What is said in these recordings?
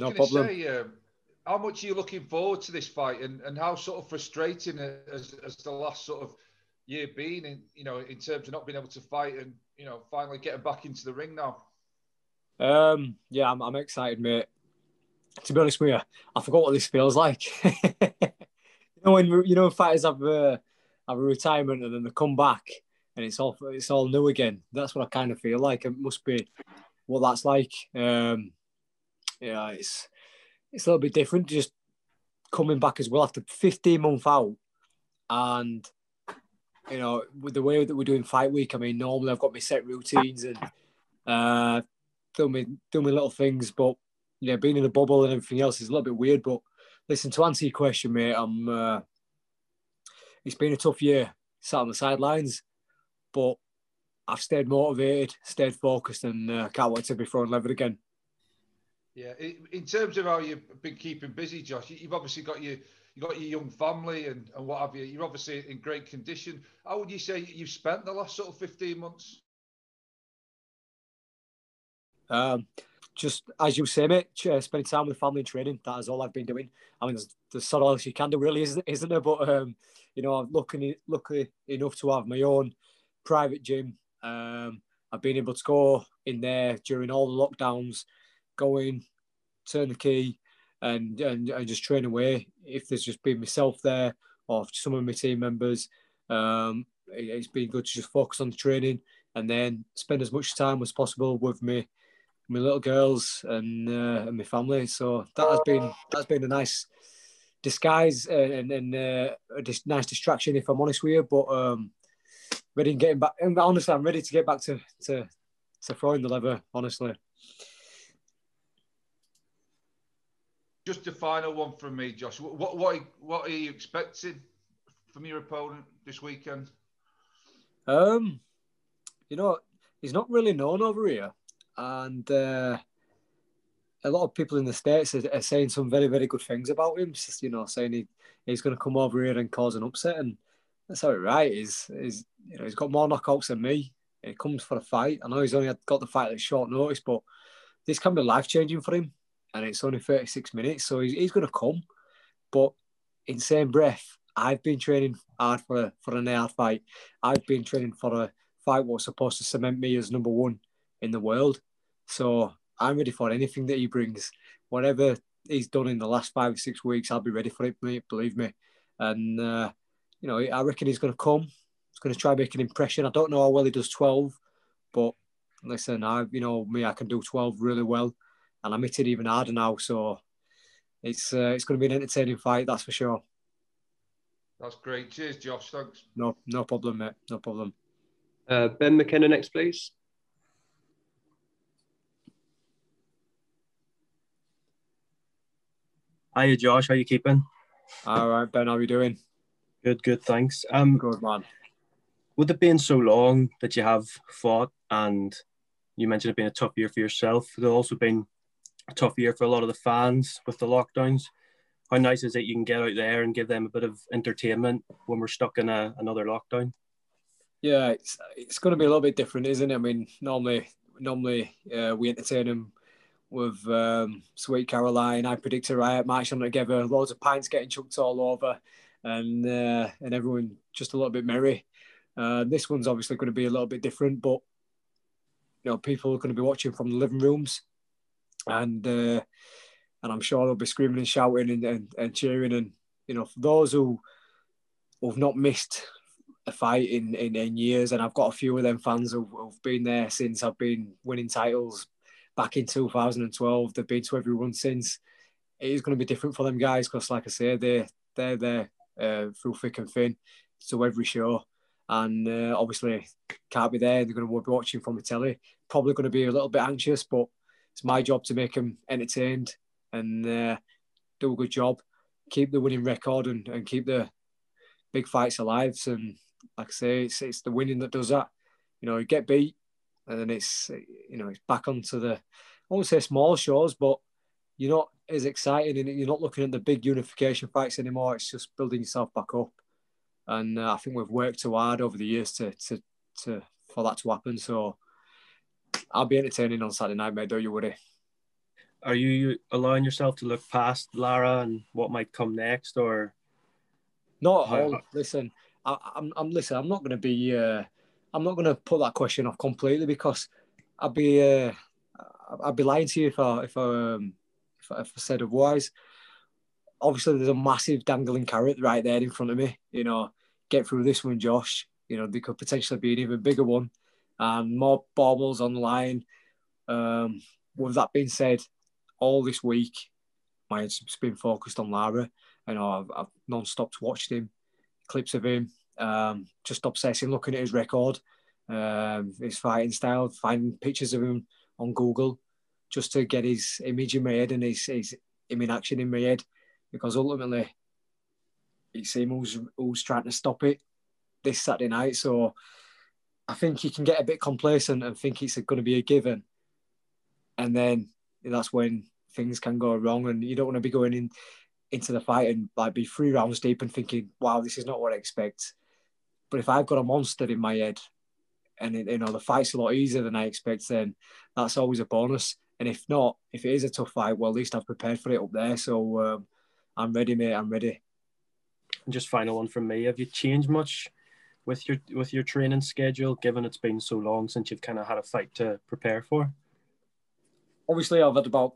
was no going to say, uh, how much are you looking forward to this fight, and, and how sort of frustrating has, has the last sort of year been in you know in terms of not being able to fight and you know finally getting back into the ring now? Um, yeah, I'm, I'm excited, mate. To be honest with you, I forgot what this feels like. you know when you know fighters have a, have a retirement and then they come back and it's all it's all new again. That's what I kind of feel like. It must be what that's like. Um, yeah, it's it's a little bit different. Just coming back as well after 15 month out, and you know with the way that we're doing fight week. I mean, normally I've got my set routines and uh, doing me doing my little things, but you know, being in a bubble and everything else is a little bit weird. But listen, to answer your question, mate, I'm. Uh, it's been a tough year, sat on the sidelines, but I've stayed motivated, stayed focused, and uh, can't wait to be throwing lever again. Yeah, in terms of how you've been keeping busy, Josh, you've obviously got your you got your young family and, and what have you. You're obviously in great condition. How would you say you've spent the last sort of 15 months? Um, just as you say, mate, spending time with family and training. That is all I've been doing. I mean, there's, there's sort of else you can do, really, isn't, isn't there? But um, you know, I'm lucky, lucky enough to have my own private gym. Um, I've been able to go in there during all the lockdowns go in, turn the key, and and, and just train away. If there's just been myself there or some of my team members, um, it, has been good to just focus on the training and then spend as much time as possible with me, my little girls and uh, and my family. So that has been that's been a nice disguise and and uh, a dis- nice distraction if I'm honest with you. But um, ready and getting back. Honestly, I'm ready to get back to to to throwing the lever. Honestly. Just a final one from me, Josh. What what what are you expecting from your opponent this weekend? Um, you know, he's not really known over here, and uh, a lot of people in the states are, are, saying some very very good things about him. Just, you know, saying he, he's going to come over here and cause an upset, and that's it right. He's, he's you know he's got more knockouts than me. He comes for a fight. I know he's only got the fight at short notice, but this can be life changing for him and it's only 36 minutes, so he's, he's going to come. But in same breath, I've been training hard for for an hard fight. I've been training for a fight what's supposed to cement me as number one in the world. So I'm ready for anything that he brings. Whatever he's done in the last five or six weeks, I'll be ready for it, believe me. And, uh, you know, I reckon he's going to come. He's going to try make an impression. I don't know how well he does 12, but listen, I, you know, me, I can do 12 really well and I'm hitting even harder now. So it's uh, it's going to be an entertaining fight, that's for sure. That's great. Cheers, Josh. Thanks. No, no problem, mate. No problem. Uh, ben McKenna next, please. Hiya, Josh. How you keeping? All right, Ben. How are you doing? Good, good. Thanks. Um, good man. With it being so long that you have fought, and you mentioned it being a tough year for yourself, there's also been a tough year for a lot of the fans with the lockdowns. How nice is it you can get out there and give them a bit of entertainment when we're stuck in a, another lockdown? Yeah, it's it's going to be a little bit different, isn't it? I mean, normally normally uh, we entertain them with um, Sweet Caroline. I predict a riot march on together, loads of pints getting chucked all over, and uh, and everyone just a little bit merry. Uh, this one's obviously going to be a little bit different, but you know, people are going to be watching from the living rooms and uh, and I'm sure they'll be screaming and shouting and, and, and cheering. And you know, for those who who've not missed a fight in, in, in years, and I've got a few of them fans who've, who've been there since I've been winning titles back in 2012. They've been to every run since. It is going to be different for them guys because, like I say, they they're there uh, through thick and thin to every show, and uh, obviously can't be there. They're going to be watching from the telly. Probably going to be a little bit anxious, but it's my job to make them entertained and uh, do a good job, keep the winning record and, and keep the big fights alive. And like I say, it's, it's the winning that does that. You know, you get beat and then it's, you know, it's back onto the, I won't say small shows, but you're not as exciting and you're not looking at the big unification fights anymore. It's just building yourself back up. And uh, I think we've worked too hard over the years to, to, to, for that to happen. So I'll be entertaining on Saturday night, mate. Don't you worry. are you allowing yourself to look past Lara and what might come next, or not at all? Listen, I, am I'm, I'm listen. I'm not going to be. Uh, I'm not going to put that question off completely because I'd be. Uh, I'd be lying to you if I if I, um, if I, if I said otherwise. Obviously, there's a massive dangling carrot right there in front of me. You know, get through this one, Josh. You know, there could potentially be an even bigger one, and more baubles on the line. Um, with that being said, all this week, my head's been focused on Lara. Know, I've, I've non-stop watched him, clips of him, um, just obsessing, looking at his record, um, his fighting style, finding pictures of him on Google, just to get his image in my head and his, his him in action in my head, because ultimately, it's him who's, who's trying to stop it this Saturday night. So I think you can get a bit complacent and think it's going to be a given and then that's when things can go wrong, and you don't want to be going in into the fight and like be three rounds deep and thinking, "Wow, this is not what I expect." But if I've got a monster in my head, and you know the fight's a lot easier than I expect, then that's always a bonus. And if not, if it is a tough fight, well, at least I've prepared for it up there. So um, I'm ready, mate. I'm ready. And just final one from me. Have you changed much with your with your training schedule, given it's been so long since you've kind of had a fight to prepare for? obviously I've had about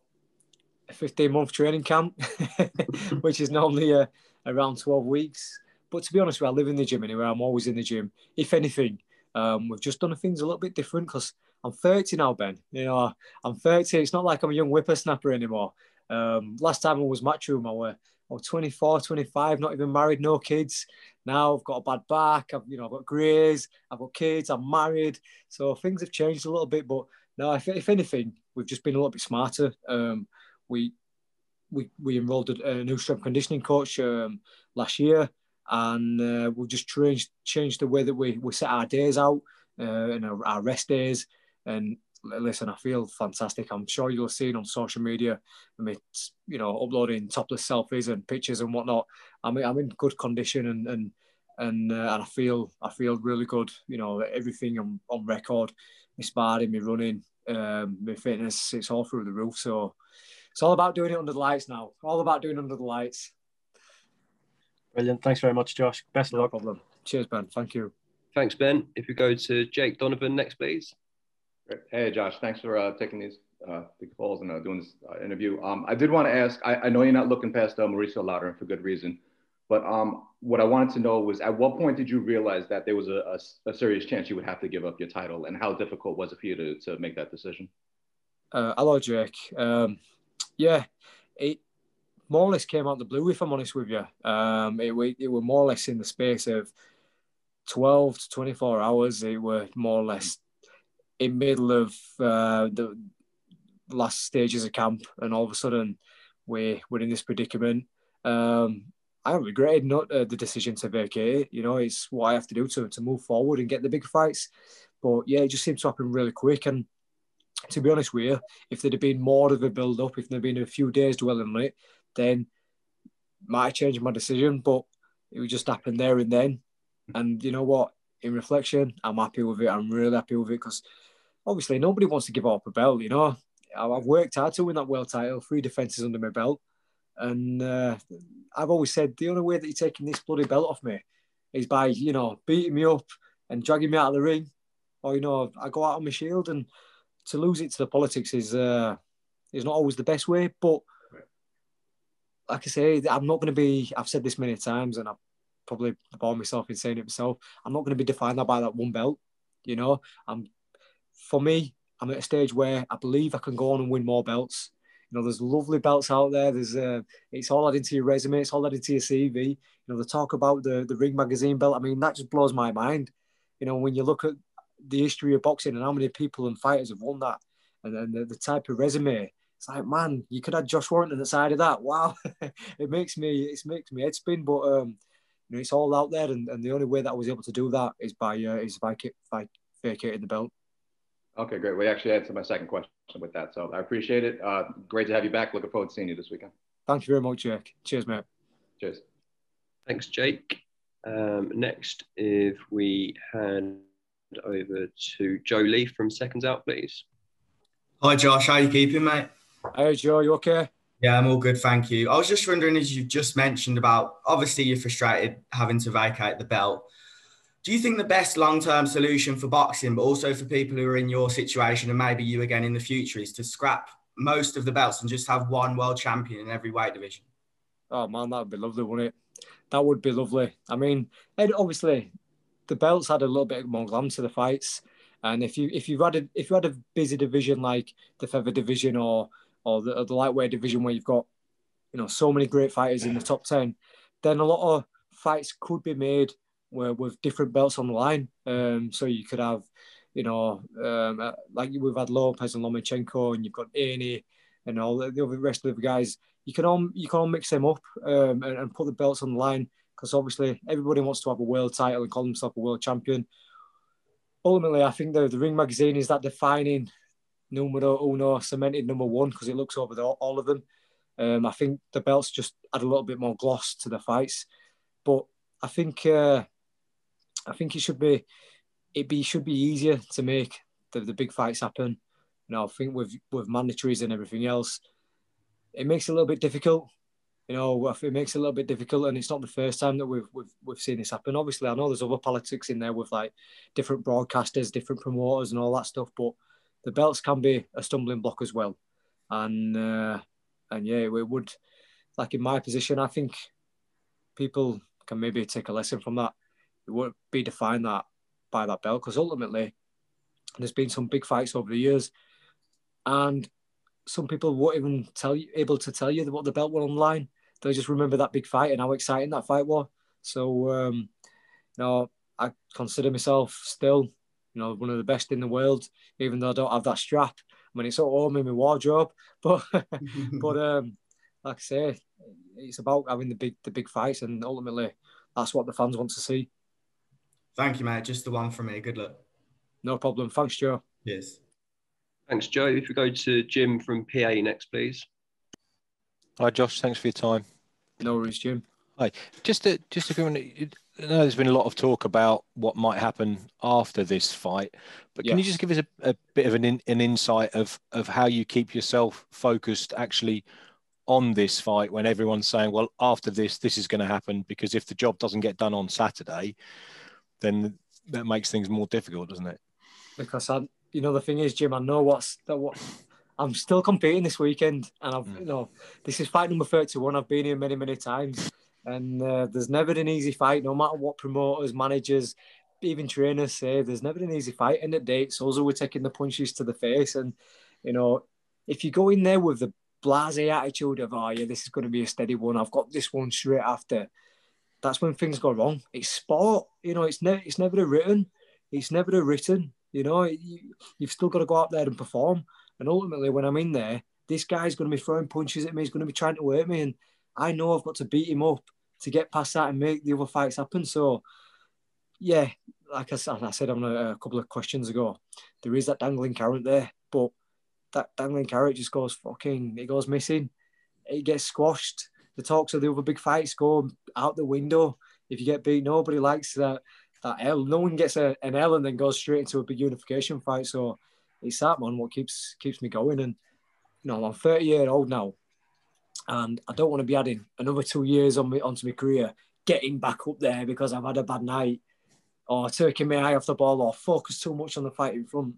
a 15 month training camp, which is normally uh, around 12 weeks. But to be honest, I live in the gym anyway. I'm always in the gym. If anything, um, we've just done things a little bit different because I'm 30 now, Ben. You know, I'm 30. It's not like I'm a young whippersnapper anymore. Um, last time I was matchroom, I was, Was 24, 25, not even married, no kids. Now I've got a bad back. I've, you know, I've got greys. I've got kids. I'm married. So things have changed a little bit. But no, if, if anything, we've just been a little bit smarter. Um, we we we enrolled a, new strength conditioning coach um, last year, and uh, we've just changed changed the way that we, we set our days out uh, and our, our rest days. And listen, I feel fantastic. I'm sure you'll see it on social media. I mean, you know, uploading topless selfies and pictures and whatnot. I mean, I'm in good condition and and and, uh, and I feel I feel really good. You know, everything I'm on record, my sparring, my running, um, my fitness, it's all through the roof. So it's all about doing it under the lights now. All about doing under the lights. Brilliant. Thanks very much, Josh. Best of no luck. problem. Cheers, Ben. Thank you. Thanks, Ben. If we go to Jake Donovan next, please. Hey, Josh. Thanks for uh, taking these uh, the calls and uh, doing this uh, interview. Um, I did want to ask. I, I, know you're not looking past uh, Mauricio Lara for good reason, but um, what I wanted to know was at what point did you realize that there was a, a, a, serious chance you would have to give up your title, and how difficult was it for you to, to make that decision? Uh, hello, Jake. Um, yeah, it more or less came out of the blue, if I'm honest with you. Um, it, it were more or less in the space of 12 to 24 hours. It were more or less in middle of uh, the last stages of camp, and all of a sudden we, we're in this predicament. Um, I regretted not uh, the decision to vacate. You know, it's what I have to do to, to move forward and get the big fights. But yeah, it just seemed to happen really quick. And to be honest with you, if there'd have been more of a build up, if there'd been a few days dwelling on it, then might have changed my decision. But it just happen there and then. And you know what? In reflection, I'm happy with it. I'm really happy with it because obviously nobody wants to give up a belt. You know, I've worked hard to win that world title, three defenses under my belt. And uh, I've always said the only way that you're taking this bloody belt off me is by, you know, beating me up and dragging me out of the ring. Or, you know, I go out on my shield and to lose it to the politics is uh, is not always the best way. But like I say, I'm not going to be, I've said this many times and I've probably bore myself in saying it myself. I'm not going to be defined by that one belt. You know, I'm, for me, I'm at a stage where I believe I can go on and win more belts. You know, there's lovely belts out there. There's uh, it's all added to your resume. It's all added to your CV. You know, the talk about the the Ring Magazine belt. I mean, that just blows my mind. You know, when you look at the history of boxing and how many people and fighters have won that, and then the, the type of resume. It's like, man, you could have Josh Warrington at the side of that. Wow, it makes me it makes me head spin. But um, you know, it's all out there, and, and the only way that I was able to do that is by uh, is by, by vacating the belt. Okay, great. We actually answered my second question with that. So I appreciate it. Uh, great to have you back. Looking forward to seeing you this weekend. Thank you very much, Jake. Cheers, mate. Cheers. Thanks, Jake. Um, next, if we hand over to Joe Lee from Seconds Out, please. Hi, Josh. How you keeping, mate? Hey Joe, you okay? Yeah, I'm all good, thank you. I was just wondering, as you've just mentioned about, obviously you're frustrated having to vacate the belt. Do you think the best long-term solution for boxing, but also for people who are in your situation and maybe you again in the future, is to scrap most of the belts and just have one world champion in every weight division? Oh man, that would be lovely, wouldn't it? That would be lovely. I mean, obviously, the belts had a little bit more glam to the fights, and if you if you had a if you had a busy division like the feather division or or the, or the lightweight division where you've got you know so many great fighters in the top ten, then a lot of fights could be made where with different belts on the line. Um, so you could have, you know, um, uh, like we've had Lopez and Lomachenko, and you've got Haney and all the, the rest of the guys. You can all you can all mix them up um, and, and put the belts on the line because obviously everybody wants to have a world title and call themselves a world champion. Ultimately, I think the, the Ring magazine is that defining numero uno, cemented number one because it looks over the, all of them. Um, I think the belts just add a little bit more gloss to the fights, but I think uh, I think it should be it be should be easier to make the, the big fights happen. You know, I think with with mandatories and everything else, it makes it a little bit difficult. You know, it makes it a little bit difficult, and it's not the first time that we've we've, we've seen this happen. Obviously, I know there's other politics in there with like different broadcasters, different promoters, and all that stuff. But the belts can be a stumbling block as well, and uh, and yeah, it would like in my position, I think people can maybe take a lesson from that it won't be defined that by that belt because ultimately there's been some big fights over the years, and some people won't even tell you able to tell you what the belt were online. They'll just remember that big fight and how exciting that fight was. So, um, you know, I consider myself still, you know, one of the best in the world, even though I don't have that strap. I mean, it's at home in my wardrobe, but but um, like I say, it's about having the big the big fights, and ultimately, that's what the fans want to see. Thank you, mate. Just the one from me. Good luck. No problem. Thanks, Joe. Yes. Thanks, Joe. If we go to Jim from PA next, please. Hi, Josh. Thanks for your time. No worries, Jim. Hi. Just a, just if you want to, I know there's been a lot of talk about what might happen after this fight, but can yeah. you just give us a, a bit of an, in, an insight of, of how you keep yourself focused actually on this fight when everyone's saying, well, after this, this is going to happen because if the job doesn't get done on Saturday, then that makes things more difficult, doesn't it? Because I, you know, the thing is, Jim, I know what's that. What I'm still competing this weekend, and I've, mm. you know, this is fight number thirty-one. I've been here many, many times, and uh, there's never an easy fight, no matter what promoters, managers, even trainers say. There's never an easy fight. And at date, so we're taking the punches to the face, and you know, if you go in there with the blasé attitude of, oh yeah, this is going to be a steady one. I've got this one straight after that's when things go wrong. It's sport, you know. It's never it's never a written. It's never a written. You know, you, you've still got to go out there and perform. And ultimately, when I'm in there, this guy's going to be throwing punches at me. He's going to be trying to hurt me, and I know I've got to beat him up to get past that and make the other fights happen. So, yeah, like I said, I said on a, a couple of questions ago, there is that dangling carrot there, but that dangling carrot just goes fucking, it goes missing. It gets squashed the talks of the other big fights go out the window. If you get beat, nobody likes that that L. No one gets a, an L and then goes straight into a big unification fight. So it's that man what keeps keeps me going. And you know, I'm 30 year old now, and I don't want to be adding another two years on me onto my career, getting back up there because I've had a bad night, or taking my eye off the ball, or focus too much on the fight in front.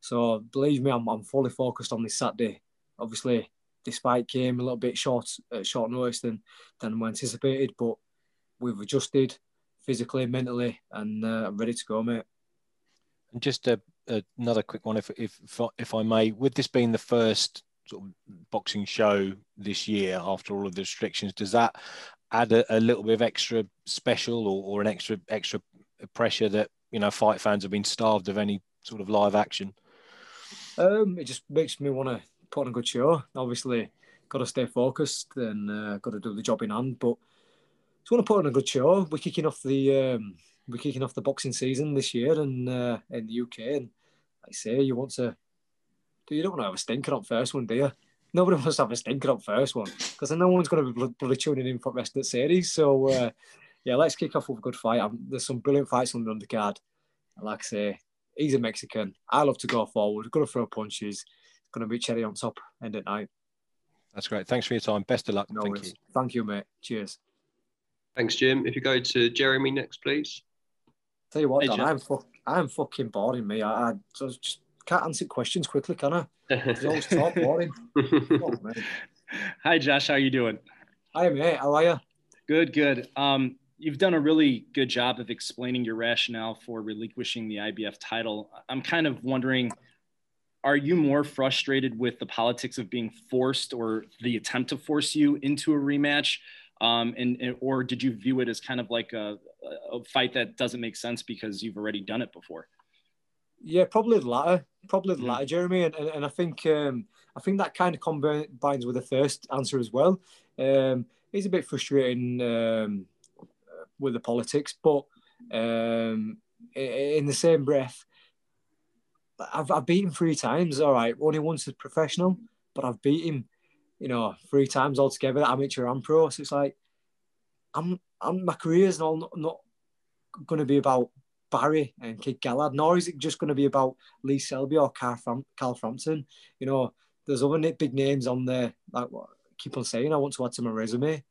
So believe me, I'm, I'm fully focused on this Saturday. Obviously, despite came a little bit short uh, short notice than than we anticipated, but we've adjusted physically, mentally, and uh, I'm ready to go, mate. And just a, a, another quick one, if, if if I may, with this being the first sort of boxing show this year after all of the restrictions, does that add a, a little bit of extra special or, or an extra extra pressure that you know fight fans have been starved of any sort of live action? Um, it just makes me want to put on a good show. Obviously, got to stay focused and uh, got to do the job in hand. But just want to put on a good show. We're kicking off the um, we're kicking off the boxing season this year and uh, in the UK. And I say, you want to do you don't want to have a stinker up first one, do you? Nobody wants to have a stinker up first one because no one's going to be bloody tuning in for the rest of the series. So uh, yeah, let's kick off with a good fight. Um, there's some brilliant fights on the undercard. Like I say, he's a Mexican. I love to go forward, got to throw punches going to be cherry on top end at night. That's great. Thanks for your time. Best of luck. No Thank worries. you. Thank you, mate. Cheers. Thanks, Jim. If you go to Jeremy next, please. Tell you what, Hey, Dan, I'm fuck, I'm fucking boring, me. I, I just just can't answer questions quickly, can I? There's always talk boring. Oh. Hi, Josh. How are you doing? Hi, mate. How are you? Good, good. Um, you've done a really good job of explaining your rationale for relinquishing the IBF title. I'm kind of wondering, are you more frustrated with the politics of being forced or the attempt to force you into a rematch? Um, and, and or did you view it as kind of like a, a fight that doesn't make sense because you've already done it before? Yeah, probably the latter. Probably the Mhm. latter, Jeremy. And, and, and I think um, I think that kind of combines with the first answer as well. Um, it's a bit frustrating um, with the politics, but um, in the same breath, I've, I've beaten three times. All right, only once as professional, but I've beat him, you know, three times altogether, amateur and pro. So it's like I'm, I'm my career's not not going to be about Barry and Kid Galahad, nor is it just going to be about Lee Selby or Carl, Fram- Carl Frampton. You know, there's other big names on there. Like what I keep on saying, I want to add to my resume.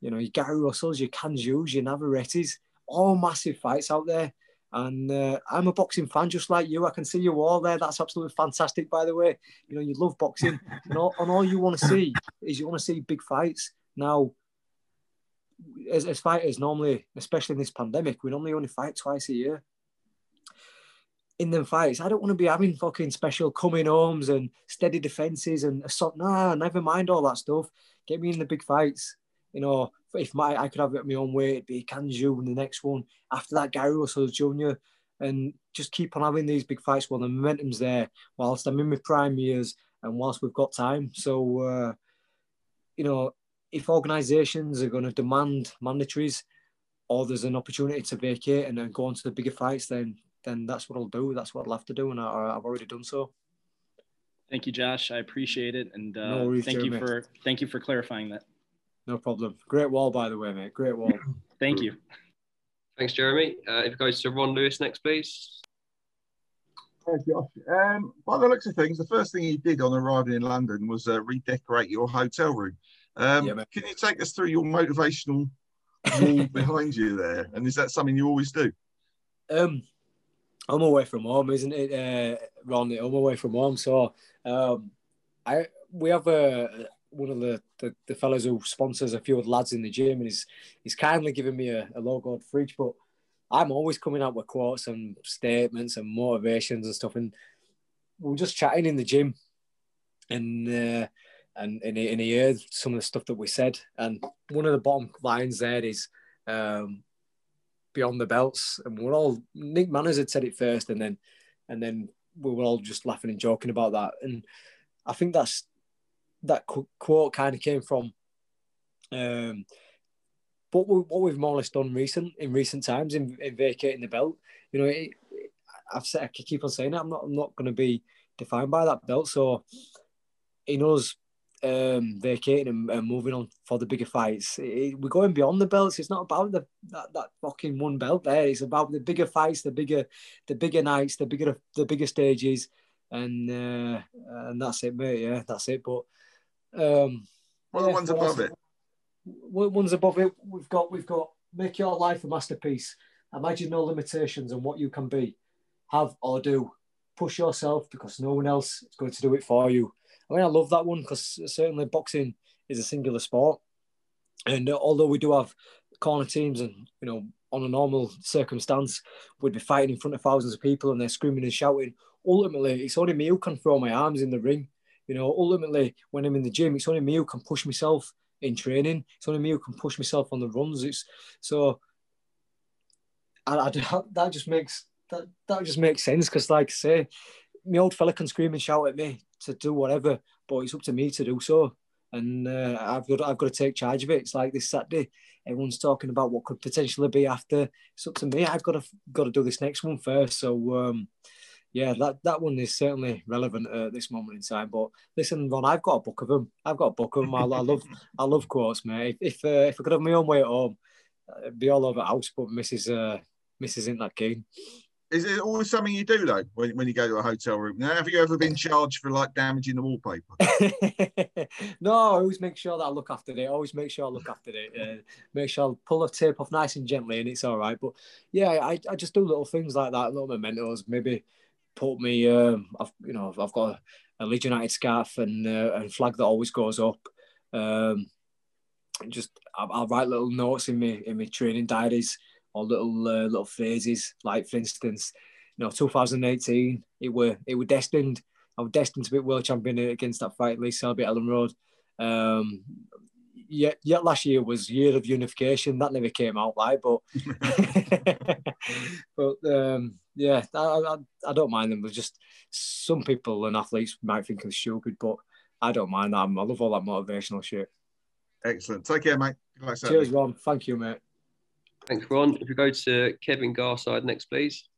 You know, your Gary Russells, your Can Xus, your Navarretes, all massive fights out there. And uh, I'm a boxing fan just like you. I can see you all there. That's absolutely fantastic, by the way. You know, you love boxing, and all, and all you want to see is you want to see big fights. Now, as, as fighters, normally, especially in this pandemic, we normally only fight twice a year. In them fights, I don't want to be having fucking special coming homes and steady defenses and assault. Nah, never mind all that stuff. Get me in the big fights. You know, if my I could have it my own way, it'd be Can Xu and the next one. After that, Gary Russell Jr. And just keep on having these big fights while the momentum's there, whilst I'm in my prime years and whilst we've got time. So, uh, you know, if organisations are going to demand mandatories or there's an opportunity to vacate and then go on to the bigger fights, then then that's what I'll do. That's what I'll have to do, and I, I've already done so. Thank you, Josh. I appreciate it, and uh, No worries, thank you for thank you for clarifying that. No problem. Great wall, by the way, mate. Great wall. Thank you. Thanks, Jeremy. Uh, if it goes to Ron Lewis next, please. Hi, Josh. Um, by the looks of things, the first thing you did on arriving in London was uh, redecorate your hotel room. Um, Yeah, can you take us through your motivational wall behind you there? And is that something you always do? Um, I'm away from home, isn't it, uh, Ron? I'm away from home, so um, I we have a one of the, the the fellows who sponsors a few of the lads in the gym, and he's he's kindly given me a, a logoed fridge, but I'm always coming out with quotes and statements and motivations and stuff, and we are just chatting in the gym, and uh, and and he, and he heard some of the stuff that we said, and one of the bottom lines there is. Um, beyond the belts, and we're all Nick Manners had said it first, and then and then we were all just laughing and joking about that, and I think that's that qu- quote kind of came from um, what we, what we've more or less done recent in recent times in, in vacating the belt. You know, it, I've said I keep on saying it. I'm not I'm not going to be defined by that belt. So in us um, vacating and, and moving on for the bigger fights, it, we're going beyond the belts. It's not about the that, that fucking one belt there. It's about the bigger fights, the bigger the bigger nights, the bigger the bigger stages, and uh, and that's it, mate. Yeah, that's it. But um, What are the Yeah, ones above it? one- ones above it, we've got we've got make your life a masterpiece. Imagine no limitations on what you can be, have or do. Push yourself because no one else is going to do it for you. I mean, I love that one because certainly boxing is a singular sport, and uh, although we do have corner teams, and you know, on a normal circumstance, we'd be fighting in front of thousands of people and they're screaming and shouting. Ultimately, it's only me who can throw my arms in the ring. You know, ultimately, when I'm in the gym, it's only me who can push myself in training. It's only me who can push myself on the runs. It's so I, I, that just makes that that just makes sense because, like I say, my old fella can scream and shout at me to do whatever, but it's up to me to do so. And uh, I've got I've got to take charge of it. It's like this Saturday, everyone's talking about what could potentially be after. It's up to me. I've got to got to do this next one first. So um, yeah, that, that one is certainly relevant at this moment in time. But listen, Ron, I've got a book of them. I've got a book of them. I, I love I love quotes, mate. If if, uh, if I could have my own way at home, it'd be all over the house. But Mrs. Uh, Mrs. isn't that keen. is it always something you do though when, when you go to a hotel room? Now, have you ever been charged for like damaging the wallpaper? no, I always make sure that I look after it. I always make sure I look after it. Uh, make sure I pull the tape off nice and gently, and it's all right. But yeah, I, I just do little things like that, little mementos. Maybe put me, um, I've you know, I've got a, a Leeds United scarf and uh, and flag that always goes up. Um, just I'll, write little notes in me in my training diaries or little uh, little phases. Like for instance, you know, 2018, it were it were destined. I was destined to be world champion against that fight, Lee Selby at Elland Road. Um, yet, yet last year was year of unification. That never came out right, but but um, yeah, I, I, I, don't mind them. But just some people and athletes might think it's stupid, but I don't mind that. I love all that motivational shit. Excellent. Take care, mate. Cheers, Ron. Thank you, mate. Thanks, Ron. If we go to Kevin Garside next, please.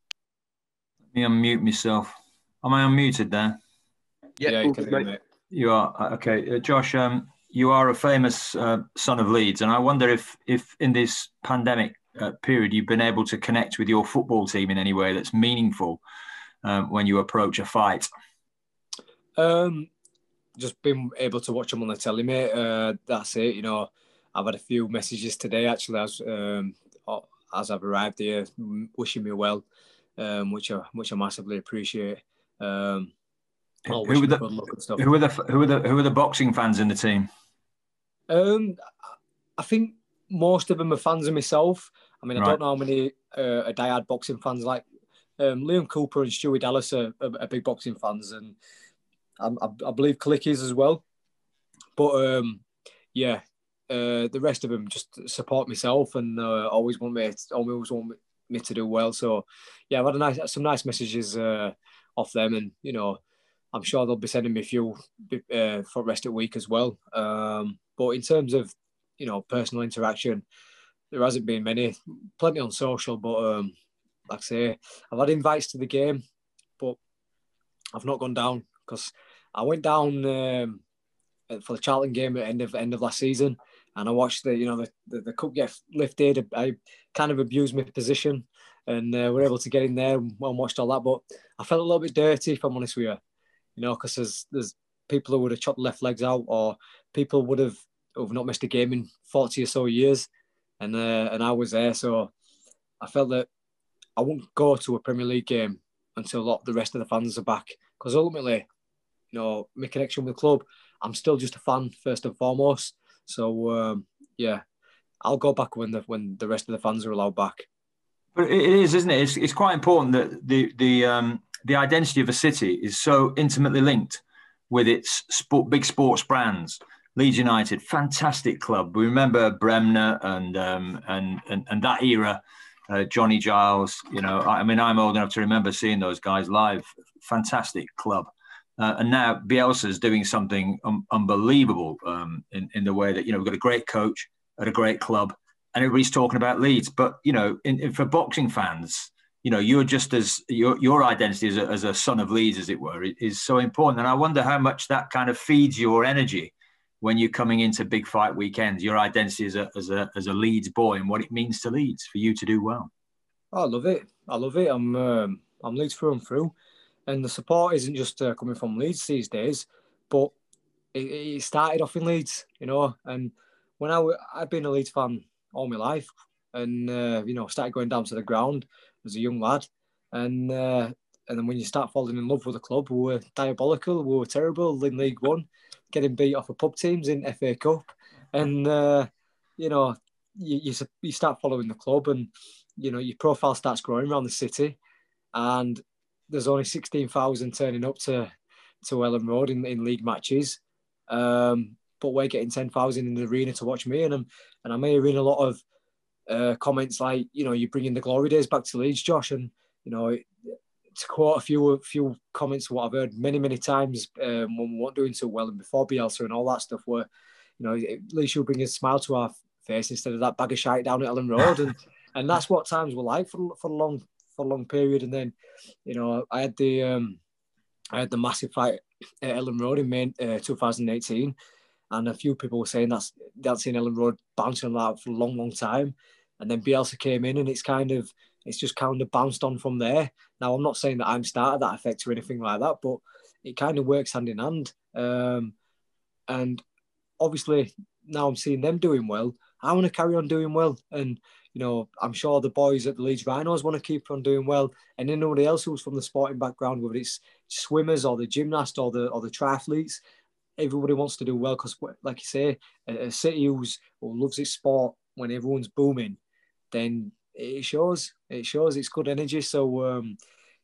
Let me unmute myself. Am I unmuted there? Yeah, yeah you, mate. you are. Uh, okay. Uh, Josh, um, you are a famous uh, son of Leeds, and I wonder if, if in this pandemic uh, period you've been able to connect with your football team in any way that's meaningful um, when you approach a fight. Um, just been able to watch them on the telly, mate. Uh, that's it. You know, I've had a few messages today actually as um, as I've arrived here, wishing me well, um, which I which I massively appreciate. Um, who were the who were the who were the who were the boxing fans in the team? Um, I think most of them are fans of myself. I mean, I right. don't know how many uh, are diehard boxing fans like um, Liam Cooper and Stewie Dallas are, are, are big boxing fans, and I, I, I believe Klich is as well. But um, yeah, uh, the rest of them just support myself and uh, always want me, always want me to do well. So yeah, I've had a nice, some nice messages uh, off them, and you know, I'm sure they'll be sending me a few uh, for rest of the week as well. Um, but in terms of you know personal interaction, there hasn't been many. Plenty on social, but um, like I say, I've had invites to the game, but I've not gone down because I went down um, for the Charlton game at end of end of last season and I watched the you know the, the, the cup get lifted. I kind of abused my position, and uh, we're able to get in there and watched all that. But I felt a little bit dirty, if I'm honest with you, you know, because there's there's people who would have chopped left legs out, or people would have who've not missed a game in 40 or so years, and uh, and I was there, so I felt that I won't go to a Premier League game until lot the rest of the fans are back, because ultimately, you know, my connection with the club, I'm still just a fan first and foremost so um, yeah, I'll go back when the when the rest of the fans are allowed back. But it is, isn't it? It's, it's quite important that the the um, the identity of a city is so intimately linked with its sport, big sports brands. Leeds United, fantastic club. We remember Bremner and um, and, and and that era. Uh, Johnny Giles, you know, I, I mean, I'm old enough to remember seeing those guys live. Fantastic club. Uh, and now Bielsa is doing something um, unbelievable um, in, in the way that, you know, we've got a great coach at a great club and everybody's talking about Leeds. But, you know, in, in, for boxing fans, you know, you're just as your, your identity as a, as a son of Leeds, as it were, is so important. And I wonder how much that kind of feeds your energy when you're coming into big fight weekends, your identity as a, as a, as a Leeds boy and what it means to Leeds for you to do well. I love it. I love it. I'm, um, I'm Leeds through and through and the support isn't just uh, coming from Leeds these days, but it, it, started off in Leeds, you know. And when I w- I've been a Leeds fan all my life, and uh, you know started going down to the ground as a young lad, and uh, and then when you start falling in love with the club, we were diabolical, we were terrible in League One, getting beat off of pub teams in FA Cup, and uh, you know you, you you start following the club, and you know your profile starts growing around the city, and there's only 16,000 turning up to to Elland Road in, in league matches. Um, but we're getting 10,000 in the arena to watch me. And I'm, and I'm hearing a lot of uh, comments like, you know, you're bringing the glory days back to Leeds, Josh. And, you know, to quote a few a few comments what I've heard many, many times um, when we weren't doing so well and before Bielsa and all that stuff were, you know, at least you'll bring a smile to our face instead of that bag of shite down at Elland Road. And, and that's what times were like for, for a long for a long period. And then, you know, I had the um, I had the massive fight at Elland Road in May uh, 2018, and a few people were saying that's that's in Elland Road bouncing that for a long, long time. And then Bielsa came in, and it's kind of it's just kind of bounced on from there. Now, I'm not saying that I'm started that effect or anything like that, but it kind of works hand in hand. Um, and obviously, now I'm seeing them doing well. I want to carry on doing well. And, you know, I'm sure the boys at the Leeds Rhinos want to keep on doing well. And anybody else who's from the sporting background, whether it's swimmers or the gymnast or the or the triathletes, everybody wants to do well because, like you say, a, a city who's who loves its sport when everyone's booming, then it shows. It shows it's good energy. So, um,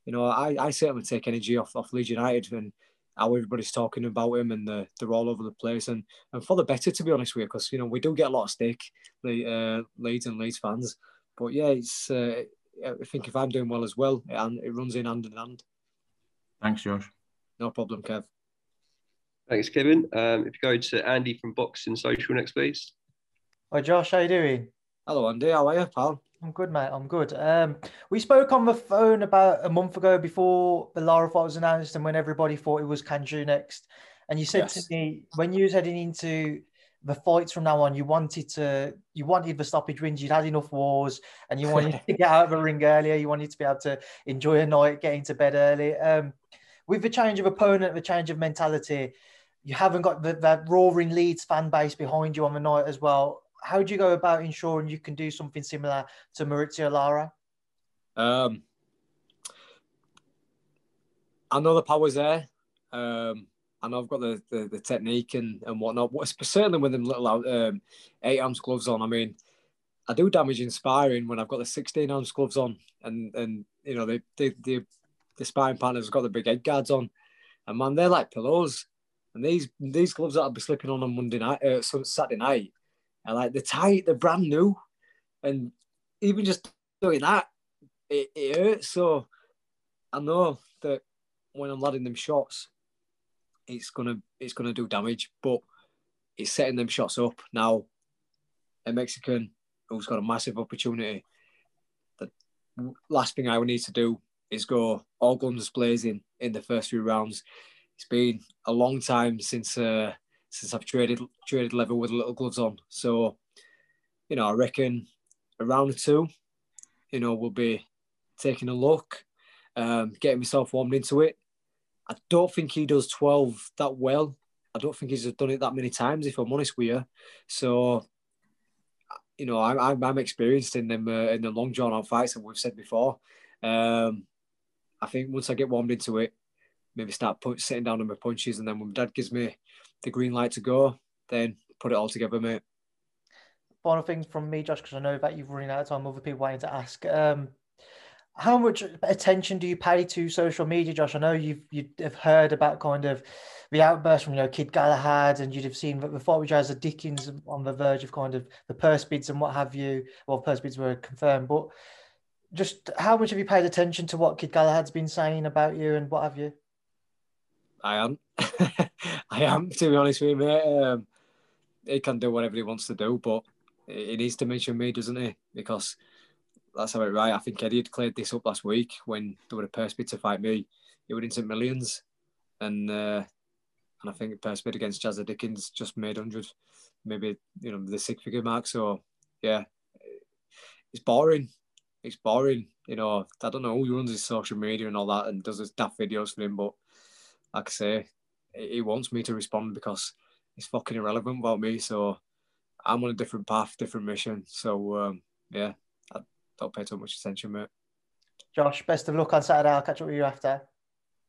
you know, I, I certainly take energy off off Leeds United and how everybody's talking about him and the, they're all over the place. And, and for the better to be honest with you because you know we do get a lot of stick the uh, Leeds and Leeds fans. But yeah it's uh, I think if I'm doing well as well and it, it runs in hand in hand. Thanks Josh. No problem Kev. Thanks Kevin. Um, if you go to Andy from Boxing Social next please. Hi Josh. How you doing? Hello Andy. How are you pal I'm good, mate. I'm good. Um, we spoke on the phone about a month ago before the Lara fight was announced, and when everybody thought it was Can Xu next. And you said yes. to me when you was heading into the fights from now on, you wanted to, you wanted the stoppage wins. You'd had enough wars, and you wanted to get out of the ring earlier. You wanted to be able to enjoy a night, get into bed early. Um, with the change of opponent, the change of mentality, you haven't got the, that roaring Leeds fan base behind you on the night as well how do you go about ensuring you can do something similar to Mauricio Lara? Um, I know the power's there. Um, I know I've got the, the, the technique and, and whatnot. Certainly with them little um, eight ounce gloves on. I mean, I do damage inspiring when I've got the 16 ounce gloves on, and and you know the the the, the sparring partner's got the big head guards on, and man, they're like pillows. And these these gloves that I'll be slipping on on Monday night, uh, Saturday night, and like the tight, they're brand new, and even just doing that, it, it hurts. So I know that when I'm landing them shots, it's gonna it's gonna do damage, but it's setting them shots up now. A Mexican who's got a massive opportunity. The last thing I would need to do is go all guns blazing in the first few rounds. It's been a long time since uh, since I've traded traded level with little gloves on. So, you know, I reckon around the two, you know, we'll be taking a look, um, getting myself warmed into it. I don't think he does 12 that well. I don't think he's done it that many times, if I'm honest with you. So, you know, I'm, I'm, I'm experienced in them uh, in the long drawn out fights and we've said before. Um, I think once I get warmed into it, maybe start put, sitting down on my punches, and then when my dad gives me the green light to go, then put it all together, mate. Final thing from me, Josh, because I know that you've running out of time. Other people waiting to ask. Um, how much attention do you pay to social media, Josh? I know you've you have heard about kind of the outburst from you know Kid Galahad, and you'd have seen that before which has a Dickens on the verge of kind of the purse bids and what have you. Well, purse bids were confirmed, but just how much have you paid attention to what Kid Galahad's been saying about you and what have you? I am. I am, to be honest with you, mate. Um, he can do whatever he wants to do, but he needs to mention me, doesn't he? Because that's how it right. I think Eddie had cleared this up last week when there were a purse bid to fight me. It would into millions, and uh, and I think bid against Jazza Dickens just made hundred, maybe you know the six figure mark. So yeah, it's boring. It's boring. You know, I don't know who runs his social media and all that and does his daft videos for him, but like I say, he wants me to respond because it's fucking irrelevant about me. So I'm on a different path, different mission. So um, yeah, I don't pay too much attention, mate. Josh, best of luck on Saturday. I'll catch up with you after.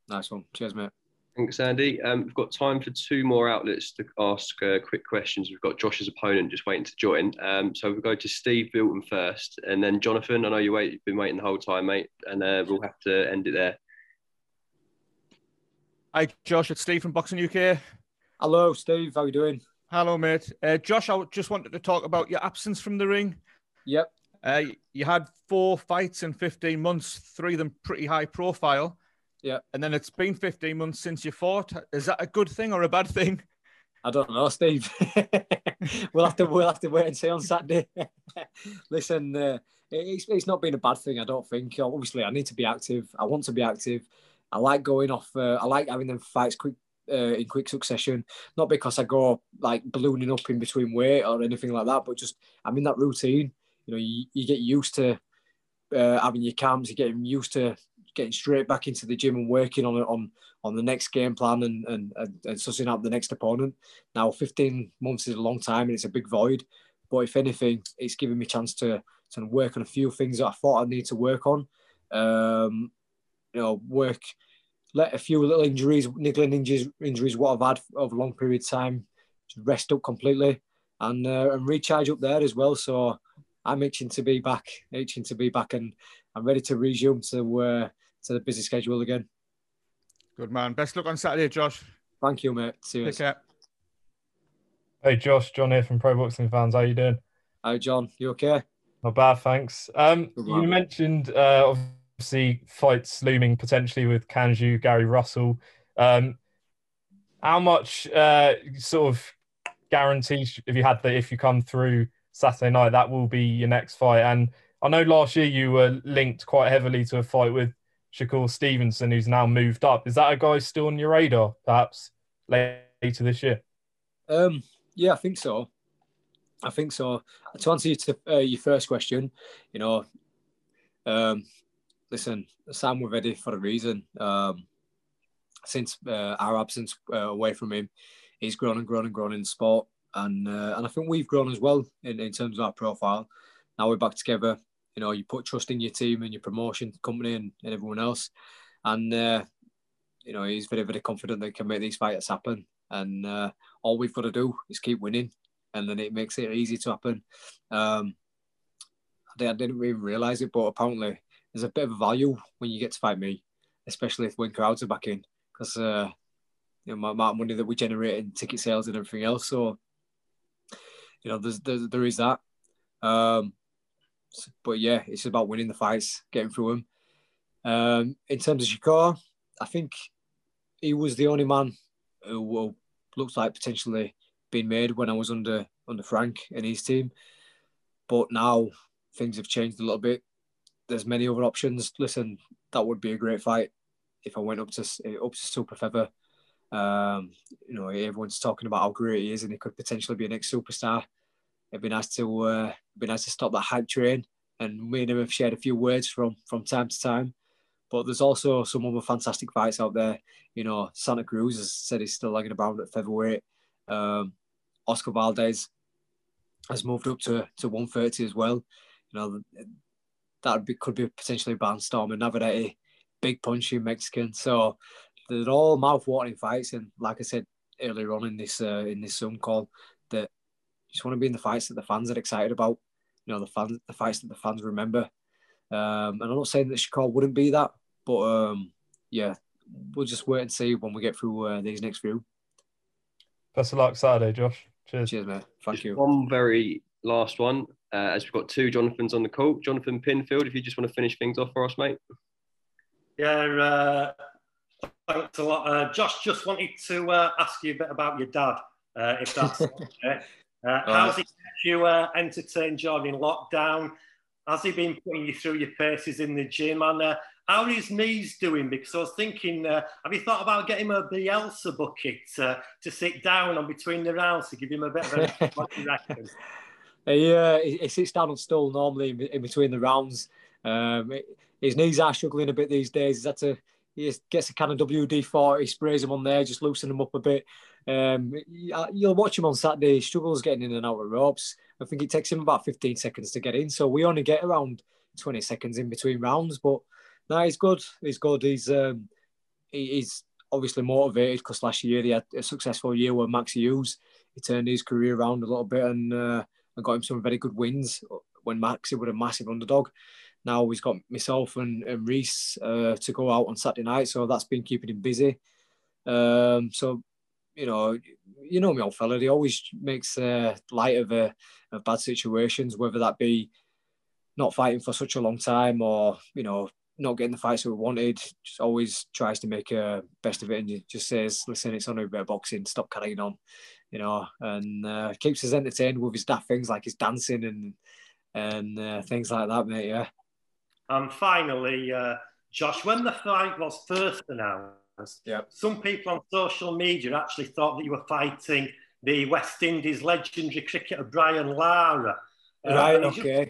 Nice one. Cheers, mate. Thanks, Andy. Um, we've got time for two more outlets to ask uh, quick questions. We've got Josh's opponent just waiting to join. Um, so we'll go to Steve Bilton first, and then Jonathan. I know you wait, you've been waiting the whole time, mate, and uh, we'll have to end it there. Hi, Josh. It's Steve from Boxing UK. Hello, Steve. How are you doing? Hello, mate. Uh, Josh, I just wanted to talk about your absence from the ring. Yep. Uh, you had four fights in 15 months, three of them pretty high profile. Yeah. And then it's been 15 months since you fought. Is that a good thing or a bad thing? I don't know, Steve. we'll have to we'll have to wait and see on Saturday. Listen, uh, it's, it's not been a bad thing. I don't think. Obviously, I need to be active. I want to be active. I like going off. Uh, I like having them fights quick uh, in quick succession. Not because I go like ballooning up in between weight or anything like that, but just I'm in that routine. You know, you, you get used to uh, having your camps, you're getting used to getting straight back into the gym and working on on on the next game plan and and and, and sussing out the next opponent. Now, 15 months is a long time and it's a big void, but if anything, it's giving me a chance to to work on a few things that I thought I need to work on. Um, you know, work let a few little injuries, niggling injuries, injuries what I've had over a long period of time, rest up completely and uh, and recharge up there as well. So I'm itching to be back, itching to be back, and I'm ready to resume to uh, to the busy schedule again. Good man. Best luck on Saturday, Josh. Thank you, mate. See you. Take care. Hey, Josh, John here from Pro Boxing Fans. How you doing? Hi, John. You okay? Not bad, thanks. Um, you mentioned uh, obviously fights looming potentially with Can Xu, Gary Russell. Um, how much uh, sort of guarantees have you had that if you come through Saturday night, that will be your next fight? And I know last year you were linked quite heavily to a fight with Shakur Stevenson, who's now moved up. Is that a guy still on your radar, perhaps later this year? Um, yeah, I think so. I think so. To answer you to, uh, your first question, you know, um, listen, Sam were ready for a reason. Um, since uh, our absence uh, away from him, he's grown and grown and grown in sport, and uh, and I think we've grown as well in, in terms of our profile. Now we're back together. You know, you put trust in your team and your promotion company and, and everyone else, and uh, you know he's very very confident that he can make these fights happen. And uh, all we've got to do is keep winning, and then it makes it easy to happen. Um, I didn't even realize it, but apparently there's a bit of value when you get to fight me, especially if when crowds are back in, because uh, you know my amount of money that we generate in ticket sales and everything else. So you know, there's, there's there is that. Um, but yeah, it's about winning the fights, getting through them. Um, in terms of Shakur, I think he was the only man who looked like potentially being made when I was under under Frank and his team. But now things have changed a little bit there's many other options. Listen, that would be a great fight if I went up to up to Super Feather. Um, you know, everyone's talking about how great he is, and he could potentially be a next superstar. It'd be nice to uh, be nice to stop that hype train. And me and him have shared a few words from from time to time. But there's also some other fantastic fights out there. You know, Santa Cruz has said he's still lagging about at featherweight. Um, Oscar Valdez has moved up to, to 130 as well. You know, that be, could be potentially Barnstorm and Navarrete, big punchy Mexican. So they're all mouth-watering fights, and like I said earlier on in this uh, in this Zoom call, that you just want to be in the fights that the fans are excited about. You know, the fans, the fights that the fans remember. Um, and I'm not saying that Shakur wouldn't be that, but um, yeah, we'll just wait and see when we get through uh, these next few. Best of luck Saturday, Josh. Cheers. Cheers, mate. Thank you. One very last one uh, as we've got two Jonathans on the call. Jonathan Pinfield, if you just want to finish things off for us, mate. Yeah, uh, thanks a lot. Uh, Josh, just wanted to uh, ask you a bit about your dad, uh, if that's okay. Uh, how's he kept you entertained during lockdown? Has he been putting you through your paces in the gym? And how are his knees doing? Because I was thinking, have you thought about getting him a Bielsa bucket to sit down on between the rounds to give him a bit of a He, uh, he, he, sits down on stool normally in, in between the rounds. Um, his knees are struggling a bit these days. He's had to, he gets a kind of WD 40, sprays them on there, just loosen them up a bit. Um, you'll watch him on Saturday. He struggles getting in and out of ropes. I think it takes him about 15 seconds to get in. So we only get around 20 seconds in between rounds. But no, he's good. He's good. He's um, he, he's obviously motivated because last year he had a successful year with Max Hughes. He turned his career around a little bit and uh, and got him some very good wins when Maxi was a massive underdog. Now he's got myself and, and Reese uh, to go out on Saturday night, so that's been keeping him busy. Um, so, you know, you know me, old fella. He always makes uh, light of, uh, of bad situations, whether that be not fighting for such a long time or you know not getting the fights we wanted. Just always tries to make a best of it and just says, "Listen, it's only a bit of boxing. Stop carrying on." you know, and uh, keeps us entertained with his daft things like his dancing and and uh, things like that, mate. Yeah. And finally, uh, Josh, when the fight was first announced, yeah. some people on social media actually thought that you were fighting the West Indies legendary cricketer Brian Lara. Uh, right. Okay.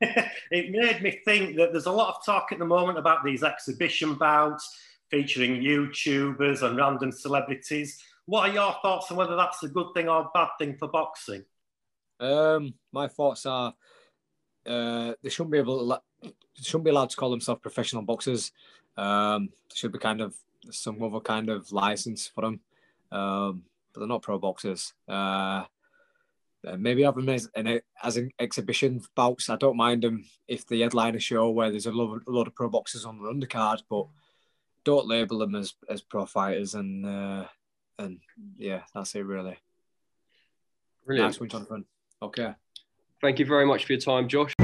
it made me think that there's a lot of talk at the moment about these exhibition bouts featuring YouTubers and random celebrities. What are your thoughts on whether that's a good thing or a bad thing for boxing? Um, my thoughts are uh, they shouldn't be able to, shouldn't be allowed to call themselves professional boxers. Um, should be kind of some other kind of license for them, um, but they're not pro boxers. Uh, maybe have them as an, as an exhibition bouts. I don't mind them if they headline a show where there's a lot, a lot of pro boxers on the undercard, but don't label them as, as pro fighters. And uh, and yeah, that's it really. Brilliant. Nice one, Jonathan. Okay. Thank you very much for your time, Josh.